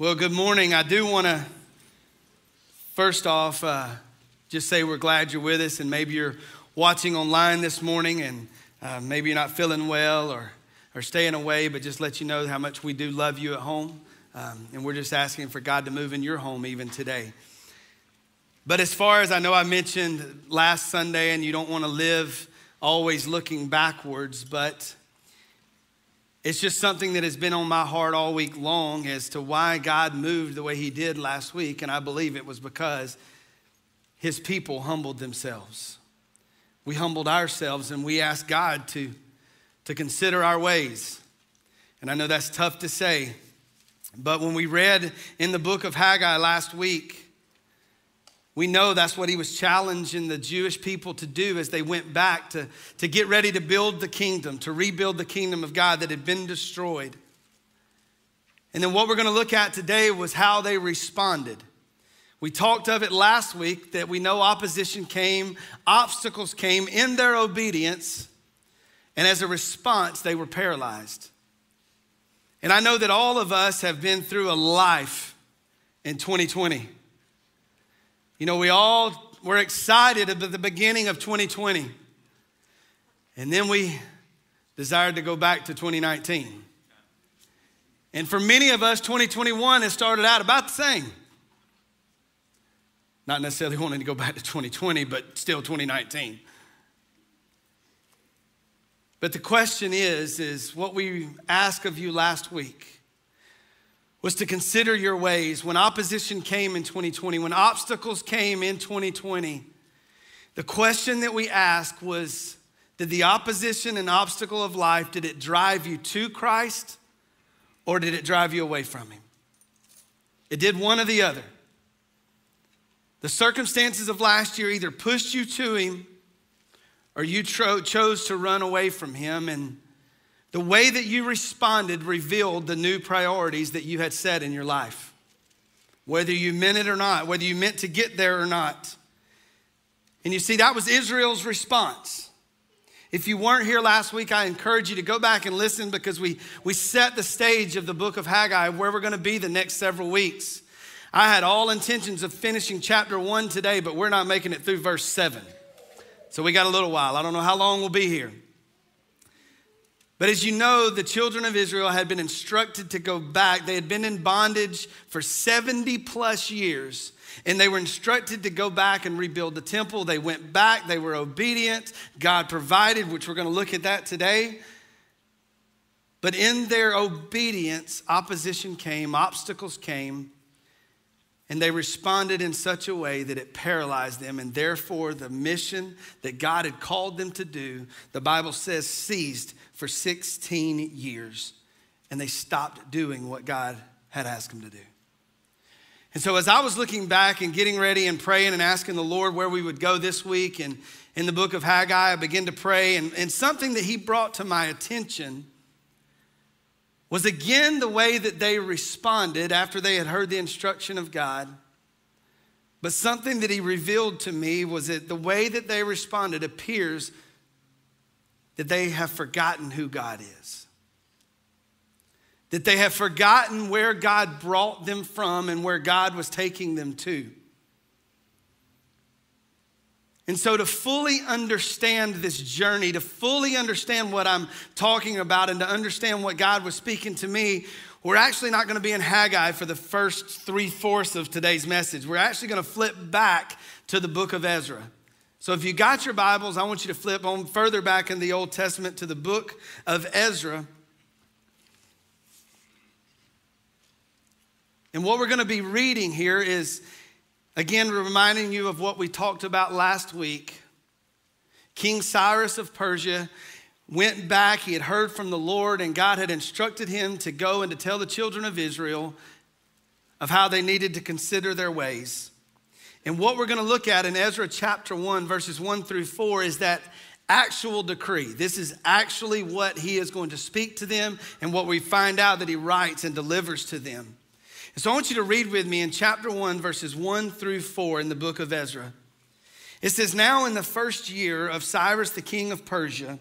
Well, good morning. I do want to, first off, uh, just say we're glad you're with us, and maybe you're watching online this morning, and uh, maybe you're not feeling well or, or staying away, but just let you know how much we do love you at home. Um, and we're just asking for God to move in your home even today. But as far as I know, I mentioned last Sunday, and you don't want to live always looking backwards, but it's just something that has been on my heart all week long as to why God moved the way He did last week. And I believe it was because His people humbled themselves. We humbled ourselves and we asked God to, to consider our ways. And I know that's tough to say, but when we read in the book of Haggai last week, we know that's what he was challenging the Jewish people to do as they went back to, to get ready to build the kingdom, to rebuild the kingdom of God that had been destroyed. And then what we're going to look at today was how they responded. We talked of it last week that we know opposition came, obstacles came in their obedience, and as a response, they were paralyzed. And I know that all of us have been through a life in 2020. You know, we all were excited at the beginning of 2020. And then we desired to go back to 2019. And for many of us, 2021 has started out about the same. Not necessarily wanting to go back to 2020, but still 2019. But the question is, is what we asked of you last week was to consider your ways. When opposition came in 2020, when obstacles came in 2020, the question that we asked was Did the opposition and obstacle of life, did it drive you to Christ or did it drive you away from Him? It did one or the other. The circumstances of last year either pushed you to Him or you tro- chose to run away from Him and the way that you responded revealed the new priorities that you had set in your life. Whether you meant it or not, whether you meant to get there or not. And you see, that was Israel's response. If you weren't here last week, I encourage you to go back and listen because we, we set the stage of the book of Haggai where we're going to be the next several weeks. I had all intentions of finishing chapter one today, but we're not making it through verse seven. So we got a little while. I don't know how long we'll be here. But as you know, the children of Israel had been instructed to go back. They had been in bondage for 70 plus years, and they were instructed to go back and rebuild the temple. They went back, they were obedient. God provided, which we're going to look at that today. But in their obedience, opposition came, obstacles came, and they responded in such a way that it paralyzed them, and therefore the mission that God had called them to do, the Bible says, ceased for 16 years and they stopped doing what God had asked them to do. And so, as I was looking back and getting ready and praying and asking the Lord where we would go this week, and in the book of Haggai, I began to pray, and, and something that He brought to my attention was again the way that they responded after they had heard the instruction of God. But something that He revealed to me was that the way that they responded appears that they have forgotten who God is. That they have forgotten where God brought them from and where God was taking them to. And so, to fully understand this journey, to fully understand what I'm talking about, and to understand what God was speaking to me, we're actually not going to be in Haggai for the first three fourths of today's message. We're actually going to flip back to the book of Ezra. So if you got your Bibles, I want you to flip on further back in the Old Testament to the book of Ezra. And what we're going to be reading here is, again, reminding you of what we talked about last week. King Cyrus of Persia went back. He had heard from the Lord, and God had instructed him to go and to tell the children of Israel of how they needed to consider their ways. And what we're going to look at in Ezra chapter 1, verses 1 through 4, is that actual decree. This is actually what he is going to speak to them and what we find out that he writes and delivers to them. And so I want you to read with me in chapter 1, verses 1 through 4 in the book of Ezra. It says, Now in the first year of Cyrus the king of Persia,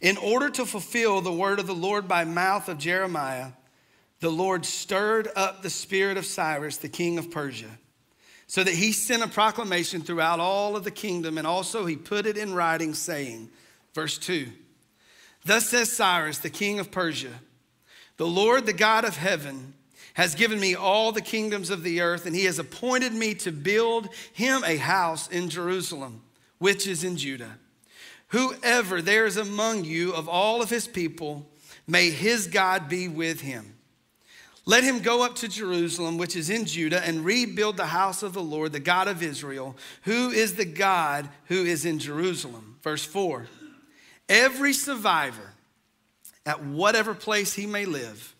in order to fulfill the word of the Lord by mouth of Jeremiah, the Lord stirred up the spirit of Cyrus, the king of Persia, so that he sent a proclamation throughout all of the kingdom, and also he put it in writing, saying, verse 2 Thus says Cyrus, the king of Persia, the Lord, the God of heaven, has given me all the kingdoms of the earth, and he has appointed me to build him a house in Jerusalem, which is in Judah. Whoever there is among you of all of his people, may his God be with him. Let him go up to Jerusalem, which is in Judah, and rebuild the house of the Lord, the God of Israel, who is the God who is in Jerusalem. Verse 4 Every survivor, at whatever place he may live,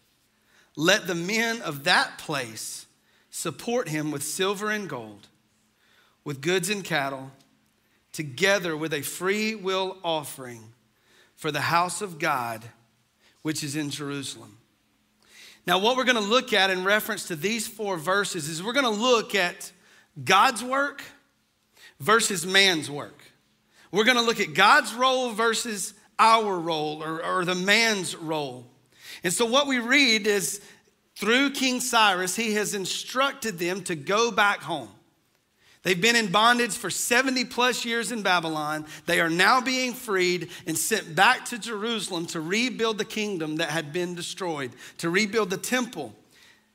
let the men of that place support him with silver and gold, with goods and cattle, together with a free will offering for the house of God, which is in Jerusalem. Now, what we're going to look at in reference to these four verses is we're going to look at God's work versus man's work. We're going to look at God's role versus our role or, or the man's role. And so, what we read is through King Cyrus, he has instructed them to go back home. They've been in bondage for 70 plus years in Babylon. They are now being freed and sent back to Jerusalem to rebuild the kingdom that had been destroyed, to rebuild the temple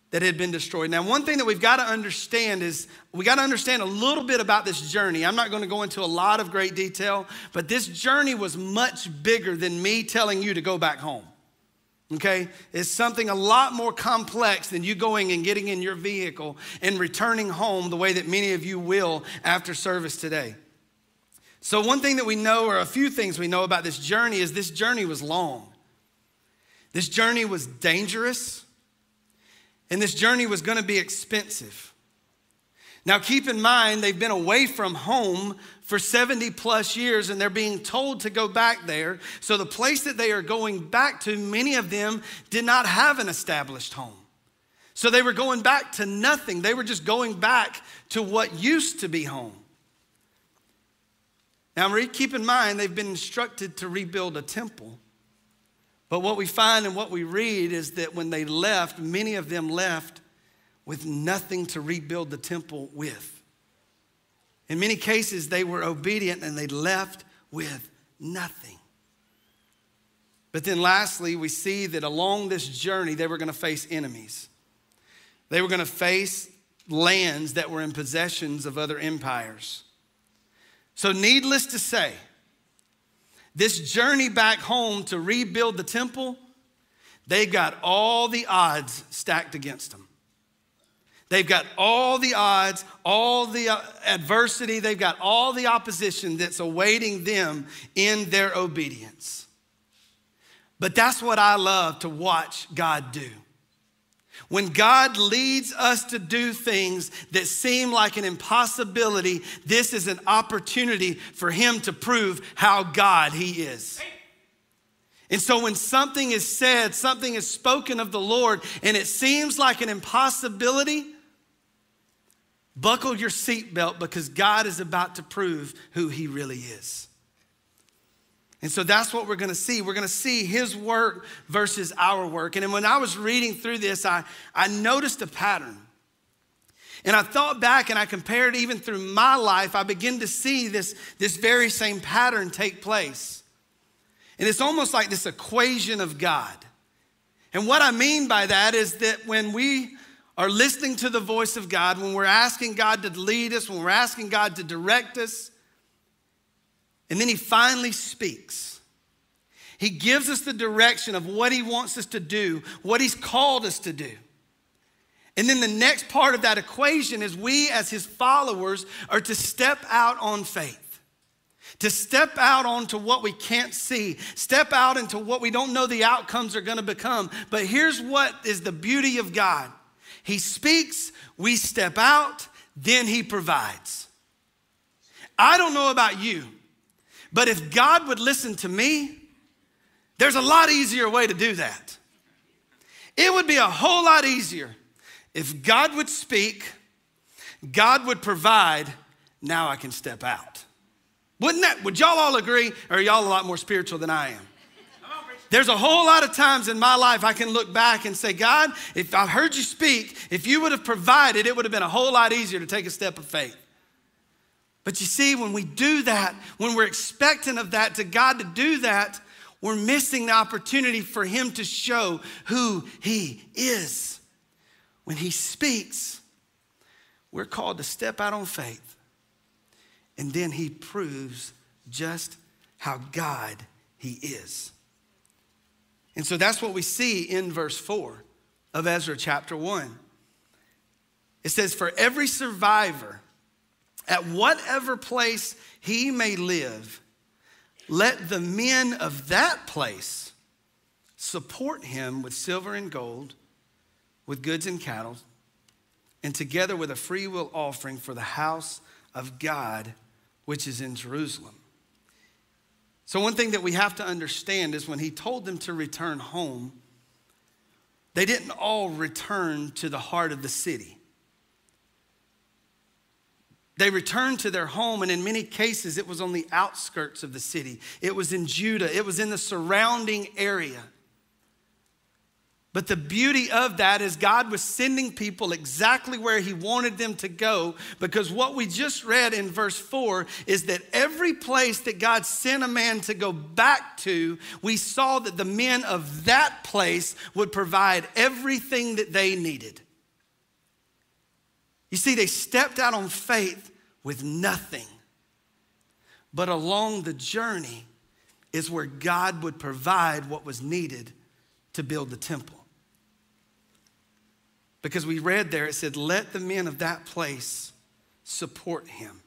that had been destroyed. Now, one thing that we've got to understand is we got to understand a little bit about this journey. I'm not going to go into a lot of great detail, but this journey was much bigger than me telling you to go back home okay? It's something a lot more complex than you going and getting in your vehicle and returning home the way that many of you will after service today. So, one thing that we know, or a few things we know about this journey, is this journey was long. This journey was dangerous, and this journey was going to be expensive. Now, keep in mind, they've been away from home for 70 plus years and they're being told to go back there. So, the place that they are going back to, many of them did not have an established home. So, they were going back to nothing. They were just going back to what used to be home. Now, keep in mind, they've been instructed to rebuild a temple. But what we find and what we read is that when they left, many of them left with nothing to rebuild the temple with. In many cases, they were obedient and they left with nothing. But then, lastly, we see that along this journey, they were going to face enemies. They were going to face lands that were in possessions of other empires. So, needless to say, this journey back home to rebuild the temple, they got all the odds stacked against them. They've got all the odds, all the uh, adversity, they've got all the opposition that's awaiting them in their obedience. But that's what I love to watch God do. When God leads us to do things that seem like an impossibility, this is an opportunity for Him to prove how God He is. And so, when something is said, something is spoken of the Lord, and it seems like an impossibility, Buckle your seatbelt because God is about to prove who He really is. And so that's what we're gonna see. We're gonna see His work versus our work. And when I was reading through this, I, I noticed a pattern. And I thought back and I compared even through my life, I begin to see this, this very same pattern take place. And it's almost like this equation of God. And what I mean by that is that when we are listening to the voice of God, when we're asking God to lead us, when we're asking God to direct us, and then He finally speaks. He gives us the direction of what He wants us to do, what He's called us to do. And then the next part of that equation is we, as His followers, are to step out on faith to step out onto what we can't see, step out into what we don't know the outcomes are going to become. But here's what is the beauty of God he speaks, we step out, then He provides. I don't know about you, but if God would listen to me, there's a lot easier way to do that. It would be a whole lot easier if God would speak, God would provide, now I can step out. Wouldn't that, would y'all all agree? Or are y'all a lot more spiritual than I am? There's a whole lot of times in my life I can look back and say, God, if I heard you speak, if you would have provided, it would have been a whole lot easier to take a step of faith. But you see, when we do that, when we're expecting of that to God to do that, we're missing the opportunity for Him to show who He is. When He speaks, we're called to step out on faith. And then He proves just how God He is. And so that's what we see in verse 4 of Ezra chapter 1. It says, For every survivor, at whatever place he may live, let the men of that place support him with silver and gold, with goods and cattle, and together with a freewill offering for the house of God, which is in Jerusalem. So, one thing that we have to understand is when he told them to return home, they didn't all return to the heart of the city. They returned to their home, and in many cases, it was on the outskirts of the city. It was in Judah, it was in the surrounding area. But the beauty of that is God was sending people exactly where He wanted them to go because what we just read in verse 4 is that every place that God sent a man to go back to, we saw that the men of that place would provide everything that they needed. You see, they stepped out on faith with nothing. But along the journey is where God would provide what was needed to build the temple. Because we read there, it said, Let the men of that place support him.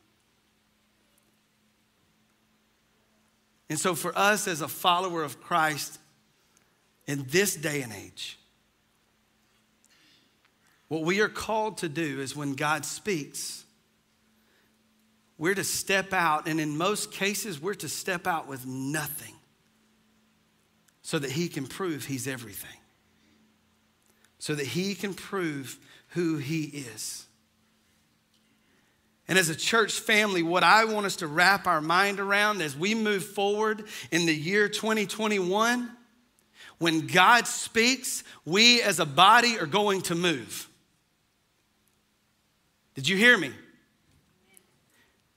And so, for us as a follower of Christ in this day and age, what we are called to do is when God speaks, we're to step out, and in most cases, we're to step out with nothing so that He can prove He's everything, so that He can prove who He is. And as a church family, what I want us to wrap our mind around as we move forward in the year 2021, when God speaks, we as a body are going to move. Did you hear me?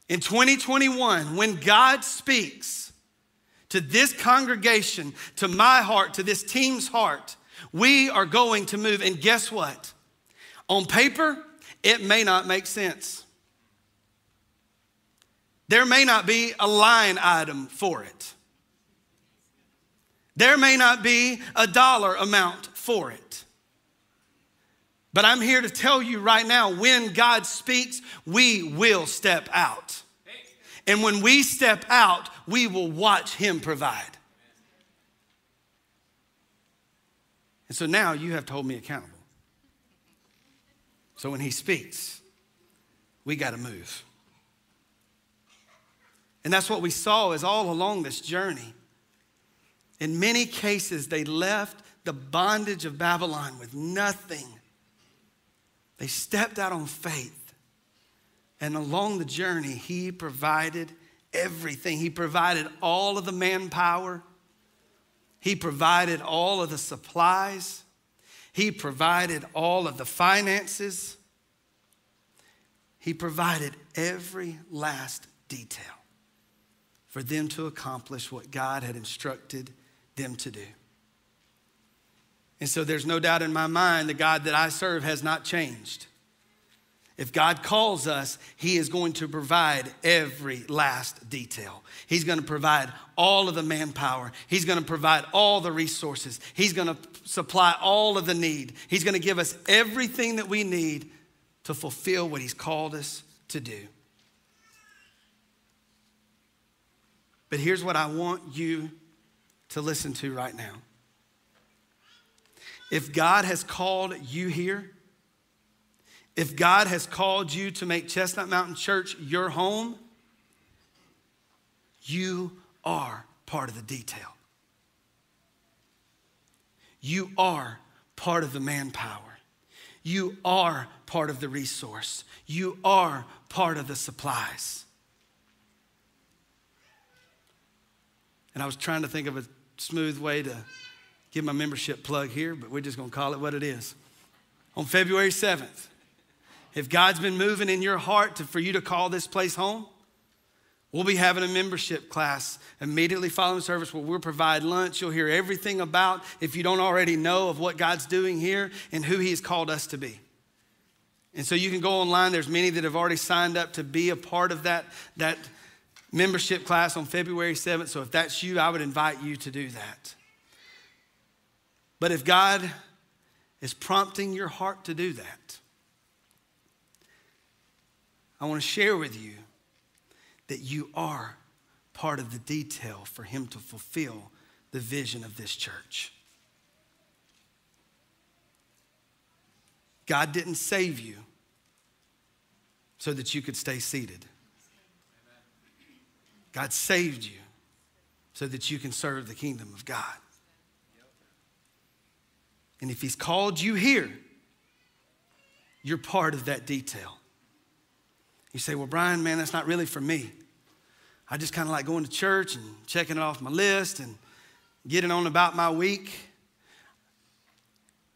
In 2021, when God speaks to this congregation, to my heart, to this team's heart, we are going to move. And guess what? On paper, it may not make sense. There may not be a line item for it. There may not be a dollar amount for it. But I'm here to tell you right now when God speaks, we will step out. And when we step out, we will watch Him provide. And so now you have to hold me accountable. So when He speaks, we got to move. And that's what we saw is all along this journey. In many cases, they left the bondage of Babylon with nothing they stepped out on faith. And along the journey, he provided everything. He provided all of the manpower, he provided all of the supplies, he provided all of the finances, he provided every last detail for them to accomplish what God had instructed them to do. And so there's no doubt in my mind the God that I serve has not changed. If God calls us, He is going to provide every last detail. He's going to provide all of the manpower. He's going to provide all the resources. He's going to supply all of the need. He's going to give us everything that we need to fulfill what He's called us to do. But here's what I want you to listen to right now. If God has called you here, if God has called you to make Chestnut Mountain Church your home, you are part of the detail. You are part of the manpower. You are part of the resource. You are part of the supplies. And I was trying to think of a smooth way to give my membership plug here, but we're just going to call it what it is. On February 7th, if God's been moving in your heart to, for you to call this place home, we'll be having a membership class immediately following service where we'll provide lunch. You'll hear everything about, if you don't already know, of what God's doing here and who He has called us to be. And so you can go online. There's many that have already signed up to be a part of that, that membership class on February 7th. So if that's you, I would invite you to do that. But if God is prompting your heart to do that, I want to share with you that you are part of the detail for Him to fulfill the vision of this church. God didn't save you so that you could stay seated. God saved you so that you can serve the kingdom of God. And if He's called you here, you're part of that detail. You say, Well, Brian, man, that's not really for me. I just kind of like going to church and checking it off my list and getting on about my week.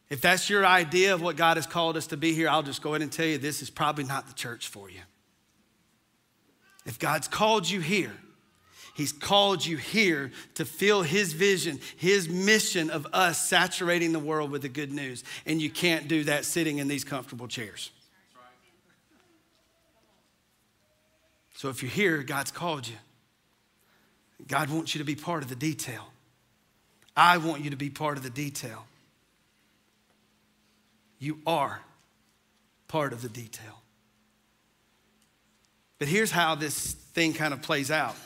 If that's your idea of what God has called us to be here, I'll just go ahead and tell you this is probably not the church for you. If God's called you here, He's called you here to fill His vision, His mission of us saturating the world with the good news. And you can't do that sitting in these comfortable chairs. So if you're here, God's called you. God wants you to be part of the detail. I want you to be part of the detail. You are part of the detail. But here's how this thing kind of plays out.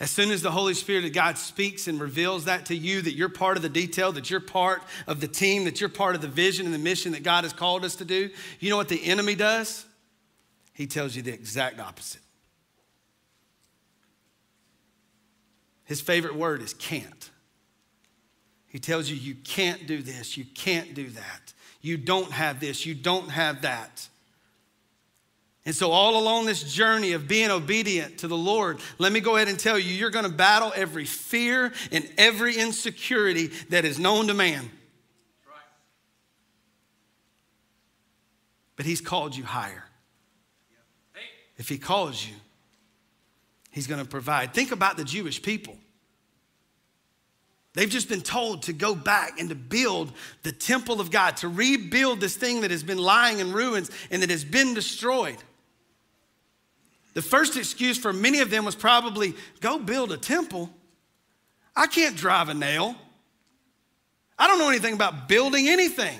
As soon as the Holy Spirit of God speaks and reveals that to you, that you're part of the detail, that you're part of the team, that you're part of the vision and the mission that God has called us to do, you know what the enemy does? He tells you the exact opposite. His favorite word is can't. He tells you, you can't do this, you can't do that, you don't have this, you don't have that. And so, all along this journey of being obedient to the Lord, let me go ahead and tell you, you're going to battle every fear and every insecurity that is known to man. But He's called you higher. If He calls you, He's going to provide. Think about the Jewish people. They've just been told to go back and to build the temple of God, to rebuild this thing that has been lying in ruins and that has been destroyed. The first excuse for many of them was probably go build a temple. I can't drive a nail. I don't know anything about building anything.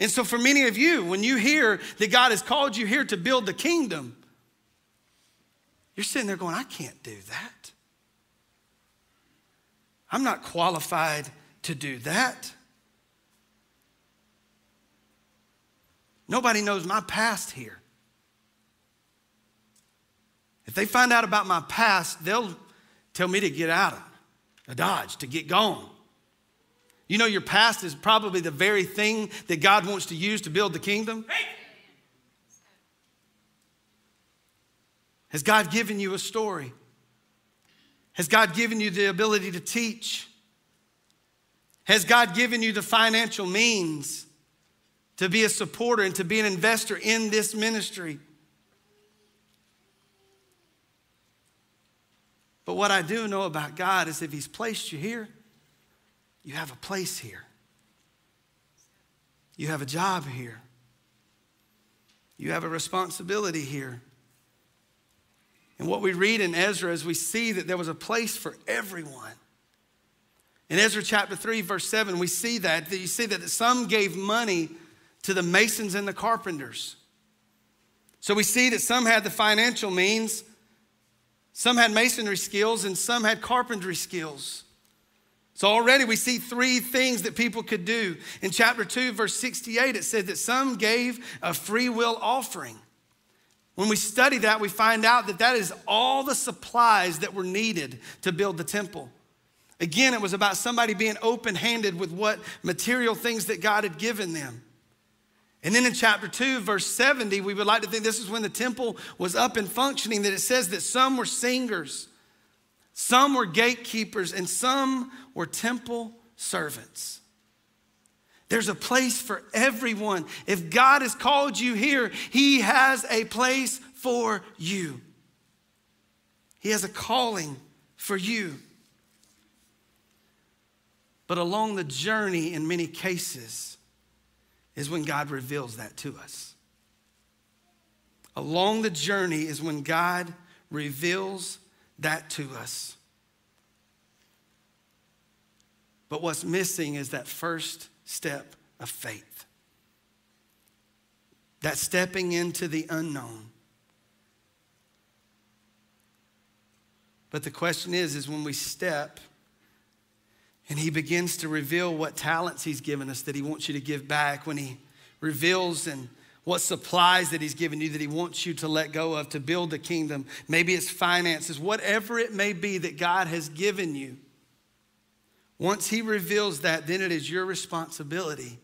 And so, for many of you, when you hear that God has called you here to build the kingdom, you're sitting there going, I can't do that. I'm not qualified to do that. Nobody knows my past here. If they find out about my past, they'll tell me to get out of Dodge, to get gone. You know, your past is probably the very thing that God wants to use to build the kingdom. Has God given you a story? Has God given you the ability to teach? Has God given you the financial means to be a supporter and to be an investor in this ministry. But what I do know about God is if He's placed you here, you have a place here. You have a job here. You have a responsibility here. And what we read in Ezra is we see that there was a place for everyone. In Ezra chapter 3, verse 7, we see that, that you see that some gave money to the masons and the carpenters. So we see that some had the financial means, some had masonry skills, and some had carpentry skills. So already we see three things that people could do. In chapter 2, verse 68, it said that some gave a free will offering. When we study that, we find out that that is all the supplies that were needed to build the temple. Again, it was about somebody being open handed with what material things that God had given them. And then in chapter 2, verse 70, we would like to think this is when the temple was up and functioning, that it says that some were singers, some were gatekeepers, and some were temple servants. There's a place for everyone. If God has called you here, He has a place for you. He has a calling for you. But along the journey, in many cases, is when God reveals that to us. Along the journey is when God reveals that to us. But what's missing is that first step of faith. That stepping into the unknown. But the question is is when we step and he begins to reveal what talents he's given us that he wants you to give back, when he reveals and what supplies that he's given you that he wants you to let go of to build the kingdom. Maybe it's finances, whatever it may be that God has given you. Once he reveals that, then it is your responsibility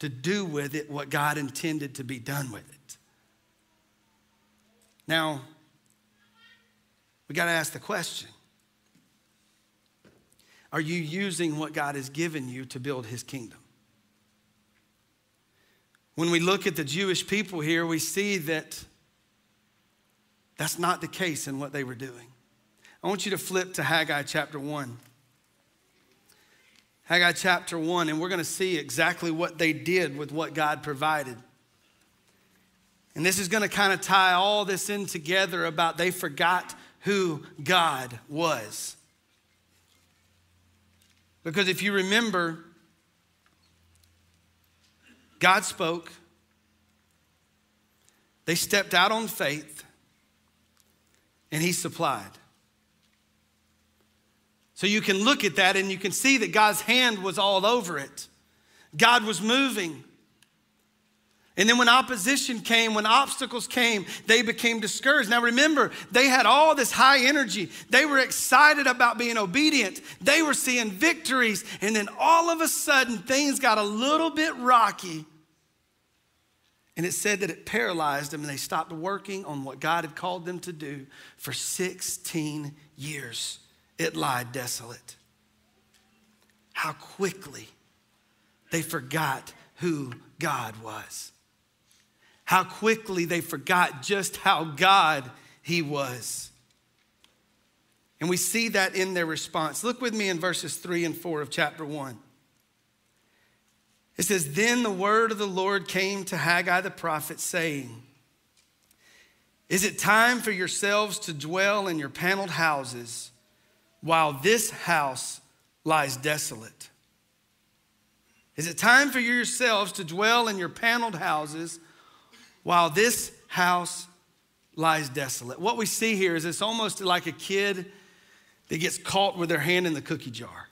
to do with it what God intended to be done with it. Now, we got to ask the question are you using what God has given you to build his kingdom? When we look at the Jewish people here, we see that that's not the case in what they were doing. I want you to flip to Haggai chapter 1. Haggai chapter 1, and we're going to see exactly what they did with what God provided. And this is going to kind of tie all this in together about they forgot who God was. Because if you remember, God spoke, they stepped out on faith, and He supplied. So you can look at that and you can see that God's hand was all over it. God was moving. And then when opposition came, when obstacles came, they became discouraged. Now remember, they had all this high energy. They were excited about being obedient. They were seeing victories. And then all of a sudden, things got a little bit rocky. And it said that it paralyzed them and they stopped working on what God had called them to do for 16 years. It lied desolate. How quickly they forgot who God was how quickly they forgot just how God He was. And we see that in their response. Look with me in verses 3 and 4 of chapter 1. It says, Then the word of the Lord came to Haggai the prophet, saying, Is it time for yourselves to dwell in your paneled houses while this house lies desolate? Is it time for yourselves to dwell in your paneled houses while this house lies desolate. What we see here is it's almost like a kid that gets caught with their hand in the cookie jar.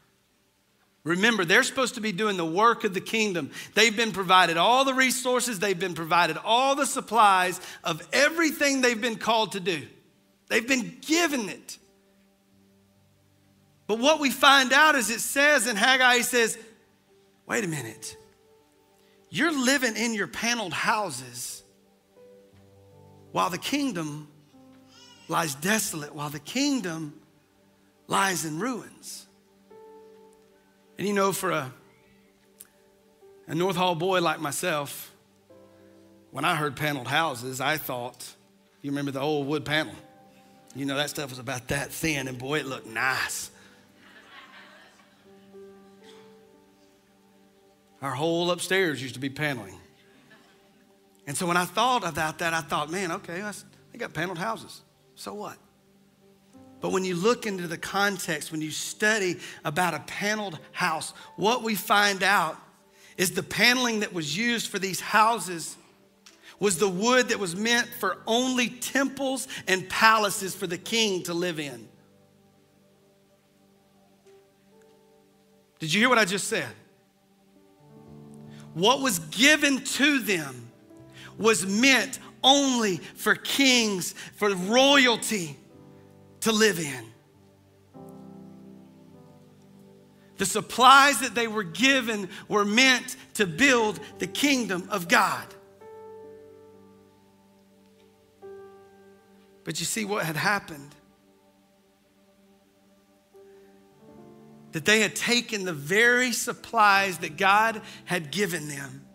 Remember, they're supposed to be doing the work of the kingdom. They've been provided all the resources, they've been provided all the supplies of everything they've been called to do. They've been given it. But what we find out is it says in Haggai, he says, wait a minute, you're living in your paneled houses while the kingdom lies desolate, while the kingdom lies in ruins. And you know, for a, a North Hall boy like myself, when I heard paneled houses, I thought, you remember the old wood panel? You know, that stuff was about that thin, and boy, it looked nice. Our whole upstairs used to be paneling. And so when I thought about that, I thought, man, okay, they got paneled houses. So what? But when you look into the context, when you study about a paneled house, what we find out is the paneling that was used for these houses was the wood that was meant for only temples and palaces for the king to live in. Did you hear what I just said? What was given to them was meant only for kings, for royalty to live in. The supplies that they were given were meant to build the kingdom of God. But you see what had happened? That they had taken the very supplies that God had given them.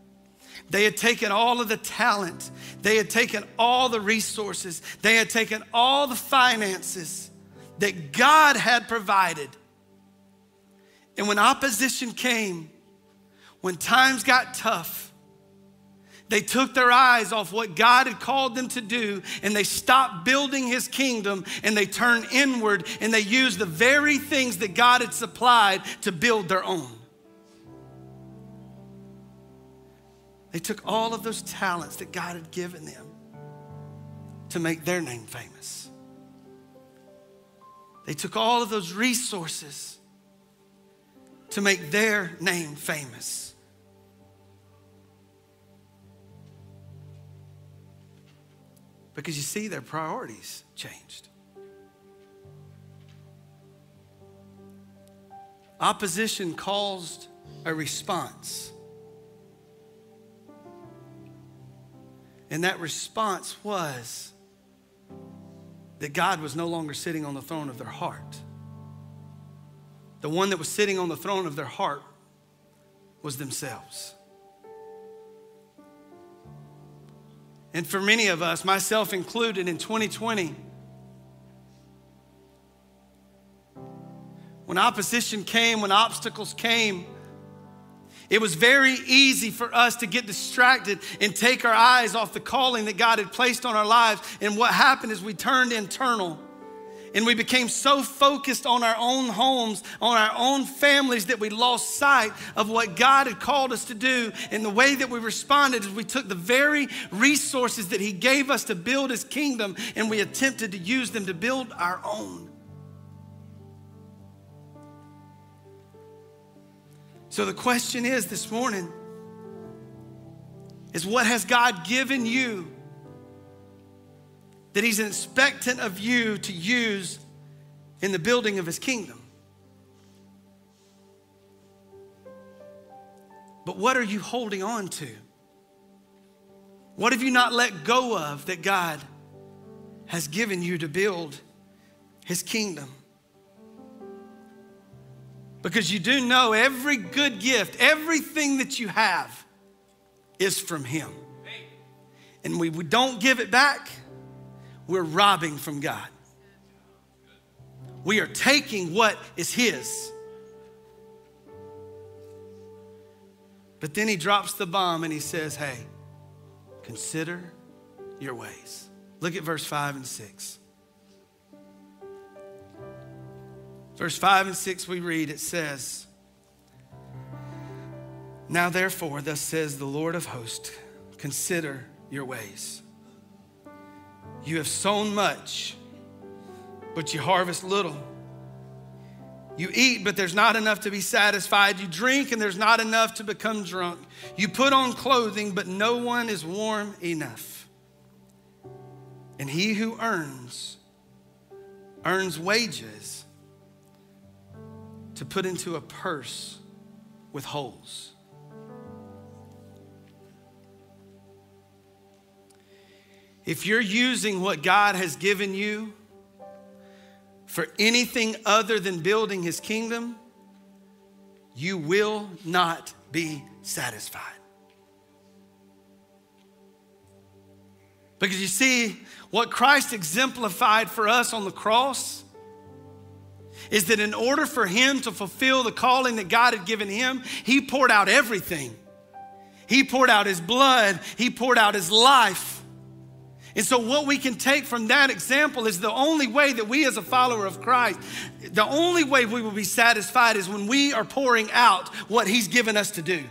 They had taken all of the talent, they had taken all the resources, they had taken all the finances that God had provided. And when opposition came, when times got tough, they took their eyes off what God had called them to do and they stopped building his kingdom and they turned inward and they used the very things that God had supplied to build their own. They took all of those talents that God had given them to make their name famous. They took all of those resources to make their name famous. Because you see, their priorities changed. Opposition caused a response. And that response was that God was no longer sitting on the throne of their heart. The one that was sitting on the throne of their heart was themselves. And for many of us, myself included, in 2020, when opposition came, when obstacles came, it was very easy for us to get distracted and take our eyes off the calling that God had placed on our lives. And what happened is we turned internal and we became so focused on our own homes, on our own families, that we lost sight of what God had called us to do. And the way that we responded is we took the very resources that He gave us to build His kingdom and we attempted to use them to build our own. So the question is this morning is what has God given you that he's expectant of you to use in the building of his kingdom. But what are you holding on to? What have you not let go of that God has given you to build his kingdom? Because you do know every good gift, everything that you have is from him. And we, we don't give it back we're robbing from God. We are taking what is His. But then he drops the bomb and he says, Hey, consider your ways. Look at verse 5 and 6. Verse 5 and 6, we read, it says, Now therefore, thus says the Lord of hosts, consider your ways. You have sown much, but you harvest little. You eat, but there's not enough to be satisfied. You drink, and there's not enough to become drunk. You put on clothing, but no one is warm enough. And he who earns, earns wages to put into a purse with holes. If you're using what God has given you for anything other than building his kingdom, you will not be satisfied. Because you see, what Christ exemplified for us on the cross is that in order for him to fulfill the calling that God had given him, he poured out everything. He poured out his blood, he poured out his life. And so, what we can take from that example is the only way that we, as a follower of Christ, the only way we will be satisfied is when we are pouring out what He's given us to do.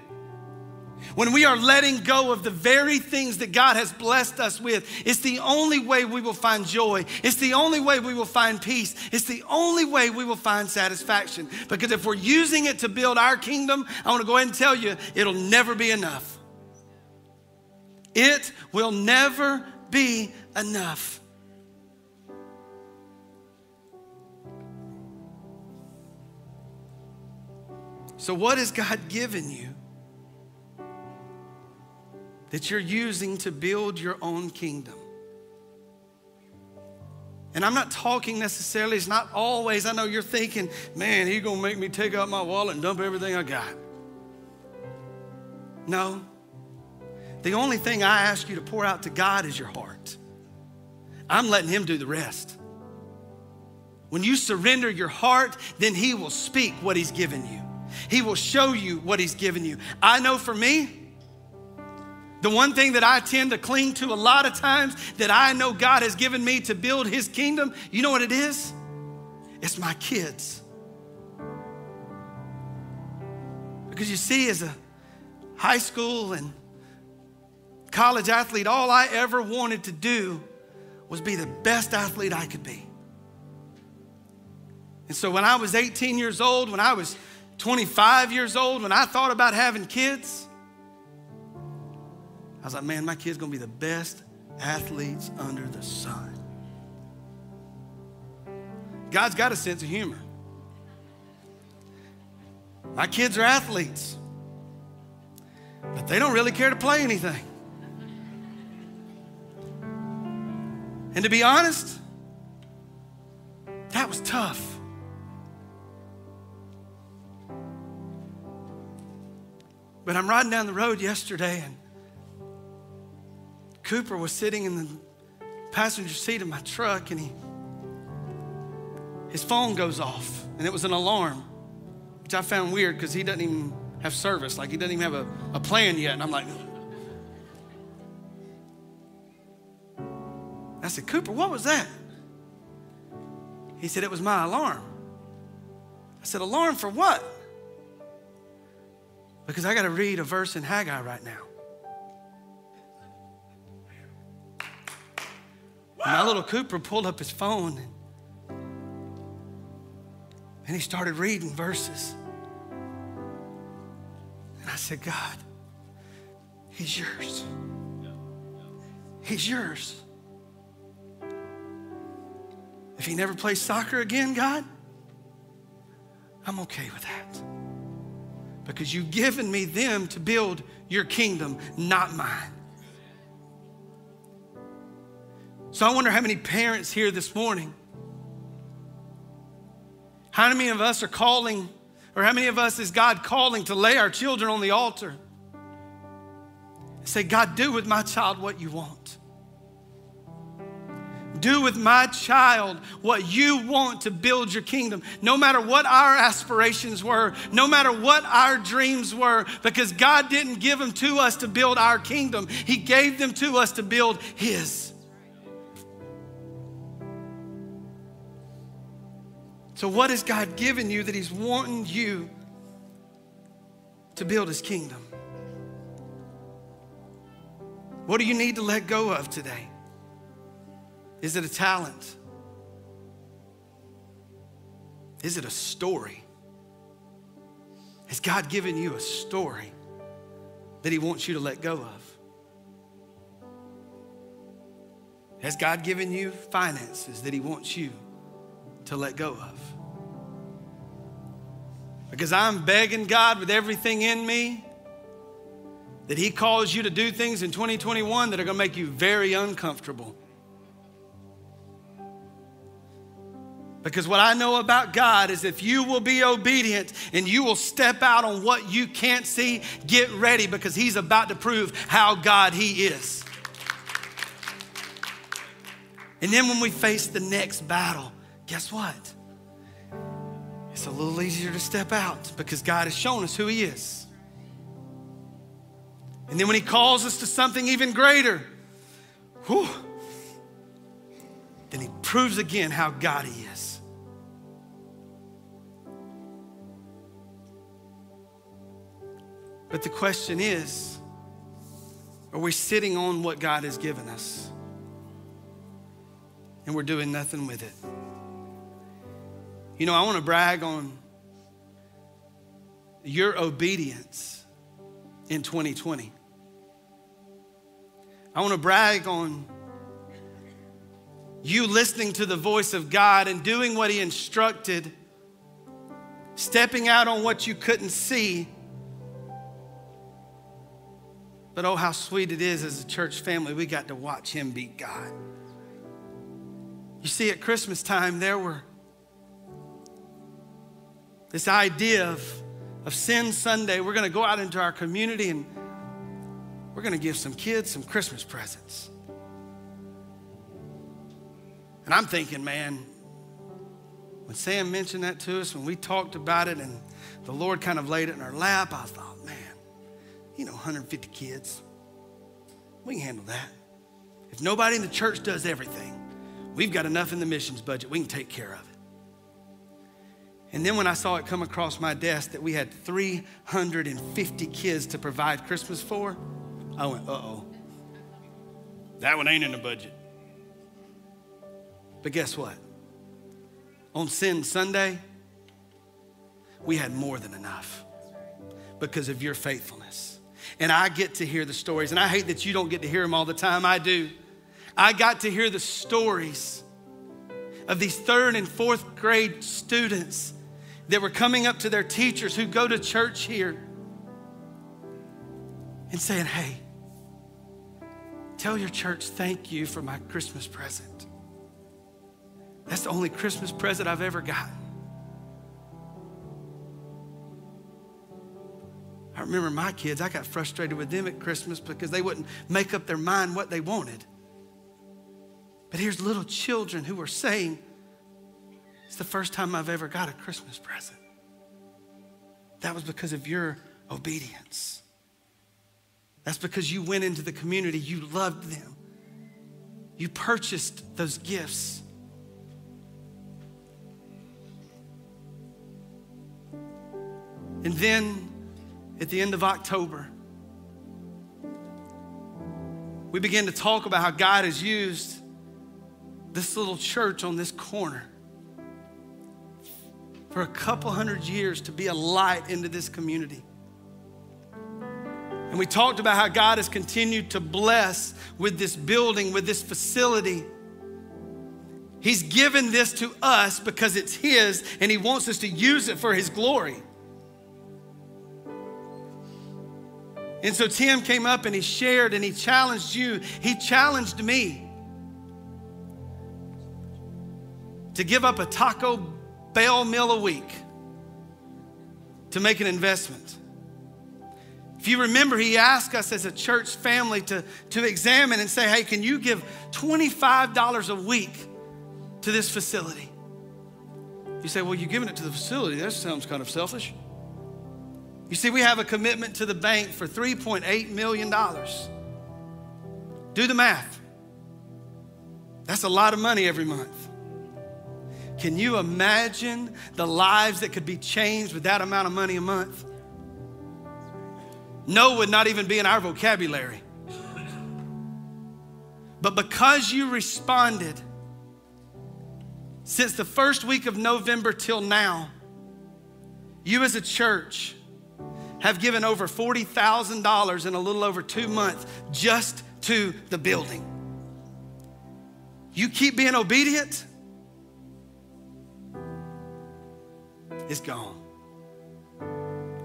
When we are letting go of the very things that God has blessed us with, it's the only way we will find joy. It's the only way we will find peace. It's the only way we will find satisfaction. Because if we're using it to build our kingdom, I want to go ahead and tell you, it'll never be enough. It will never be enough. So, what has God given you that you're using to build your own kingdom? And I'm not talking necessarily, it's not always, I know you're thinking, man, he's gonna make me take out my wallet and dump everything I got. No. The only thing I ask you to pour out to God is your heart. I'm letting Him do the rest. When you surrender your heart, then He will speak what He's given you. He will show you what He's given you. I know for me, the one thing that I tend to cling to a lot of times that I know God has given me to build His kingdom, you know what it is? It's my kids. Because you see, as a high school and college athlete, all I ever wanted to do was be the best athlete I could be. And so when I was 18 years old, when I was 25 years old, when I thought about having kids, I was like, man, my kid's gonna be the best athletes under the sun. God's got a sense of humor. My kids are athletes, but they don't really care to play anything. And to be honest, that was tough. But I'm riding down the road yesterday and Cooper was sitting in the passenger seat of my truck and he his phone goes off and it was an alarm, which I found weird because he doesn't even have service. Like he doesn't even have a, a plan yet. And I'm like, I said, Cooper, what was that? He said, It was my alarm. I said, Alarm for what? Because I got to read a verse in Haggai right now. My little Cooper pulled up his phone and he started reading verses. And I said, God, He's yours. He's yours. If he never plays soccer again, God, I'm okay with that. Because you've given me them to build your kingdom, not mine. So I wonder how many parents here this morning, how many of us are calling, or how many of us is God calling to lay our children on the altar? Say, God, do with my child what you want. Do with my child what you want to build your kingdom, no matter what our aspirations were, no matter what our dreams were, because God didn't give them to us to build our kingdom, He gave them to us to build His. So, what has God given you that He's wanting you to build His kingdom? What do you need to let go of today? Is it a talent? Is it a story? Has God given you a story that He wants you to let go of? Has God given you finances that He wants you to let go of. Because I'm begging God with everything in me that He calls you to do things in 2021 that are going to make you very uncomfortable. Because what I know about God is if you will be obedient and you will step out on what you can't see, get ready because He's about to prove how God He is. And then when we face the next battle, guess what? It's a little easier to step out because God has shown us who He is. And then when He calls us to something even greater, whew, then He proves again how God He is. But the question is are we sitting on what God has given us? And we're doing nothing with it. You know, I want to brag on your obedience in 2020. I want to brag on you listening to the voice of God and doing what He instructed stepping out on what you couldn't see. But oh, how sweet it is as a church family, we got to watch him beat God. You see, at Christmas time, there were this idea of, of Sin Sunday. We're going to go out into our community and we're going to give some kids some Christmas presents. And I'm thinking, man, when Sam mentioned that to us, when we talked about it and the Lord kind of laid it in our lap, I thought, man, you know, 150 kids, we can handle that. If nobody in the church does everything, we've got enough in the missions budget, we can take care of it. And then when I saw it come across my desk that we had 350 kids to provide Christmas for, I went, uh oh. That one ain't in the budget. But guess what? On Sin Sunday, we had more than enough because of your faithfulness. And I get to hear the stories, and I hate that you don't get to hear them all the time. I do. I got to hear the stories of these third and fourth grade students that were coming up to their teachers who go to church here and saying, Hey, tell your church thank you for my Christmas present. That's the only Christmas present I've ever gotten. I remember my kids, I got frustrated with them at Christmas because they wouldn't make up their mind what they wanted. But here's little children who were saying, It's the first time I've ever got a Christmas present. That was because of your obedience. That's because you went into the community, you loved them, you purchased those gifts. And then at the end of October, we began to talk about how God has used this little church on this corner for a couple hundred years to be a light into this community. And we talked about how God has continued to bless with this building, with this facility. He's given this to us because it's His and He wants us to use it for His glory. And so Tim came up and he shared and he challenged you. He challenged me to give up a Taco Bell meal a week to make an investment. If you remember, he asked us as a church family to, to examine and say, hey, can you give $25 a week to this facility? You say, well, you're giving it to the facility. That sounds kind of selfish. You see, we have a commitment to the bank for $3.8 million. Do the math. That's a lot of money every month. Can you imagine the lives that could be changed with that amount of money a month? No would not even be in our vocabulary. But because you responded, since the first week of November till now, you as a church have given over $40,000 in a little over two months just to the building. You keep being obedient, it's gone.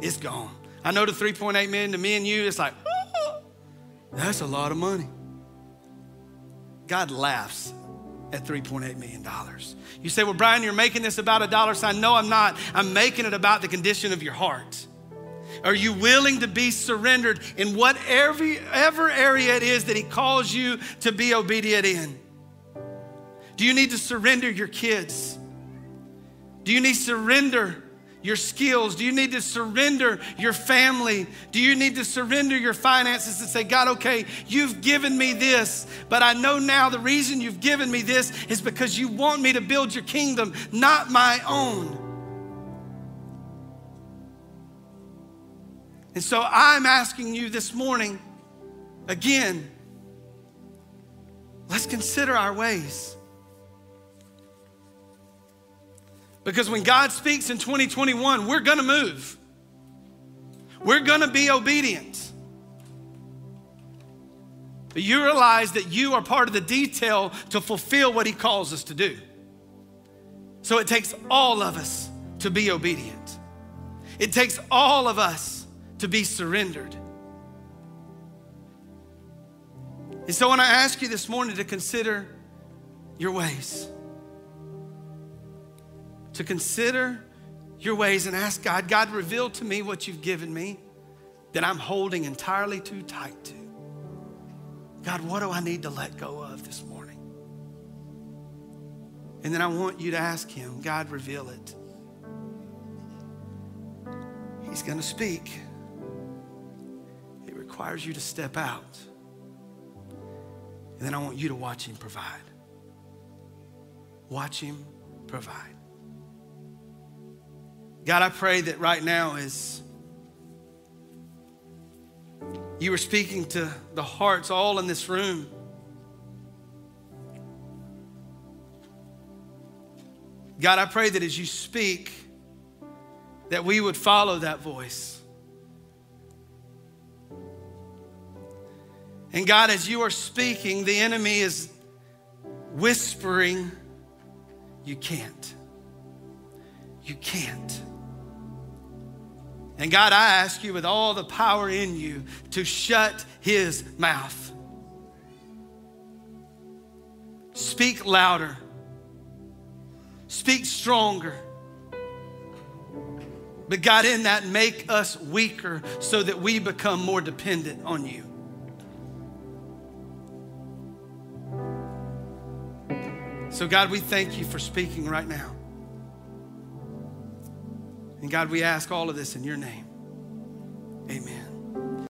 It's gone. I know the 3.8 million to me and you, it's like, that's a lot of money. God laughs at $3.8 million. You say, well, Brian, you're making this about a dollar sign. No, I'm not. I'm making it about the condition of your heart. Are you willing to be surrendered in whatever ever area it is that He calls you to be obedient in? Do you need to surrender your kids? Do you need to surrender your skills? Do you need to surrender your family? Do you need to surrender your finances and say, God, okay, you've given me this, but I know now the reason you've given me this is because you want me to build your kingdom, not my own. And so I'm asking you this morning again, let's consider our ways. Because when God speaks in 2021, we're gonna move. We're gonna be obedient. But you realize that you are part of the detail to fulfill what He calls us to do. So it takes all of us to be obedient. It takes all of us to be surrendered. And so when I ask you this morning to consider your ways, to consider your ways and ask God, God, reveal to me what you've given me that I'm holding entirely too tight to. God, what do I need to let go of this morning? And then I want you to ask Him, God, reveal it. He's going to speak. It requires you to step out. And then I want you to watch Him provide. Watch Him provide. God, I pray that right now as you were speaking to the hearts all in this room. God, I pray that as you speak, that we would follow that voice. And God, as you are speaking, the enemy is whispering, You can't. You can't. And God, I ask you with all the power in you to shut his mouth. Speak louder. Speak stronger. But God, in that, make us weaker so that we become more dependent on you. So, God, we thank you for speaking right now. And God, we ask all of this in your name. Amen.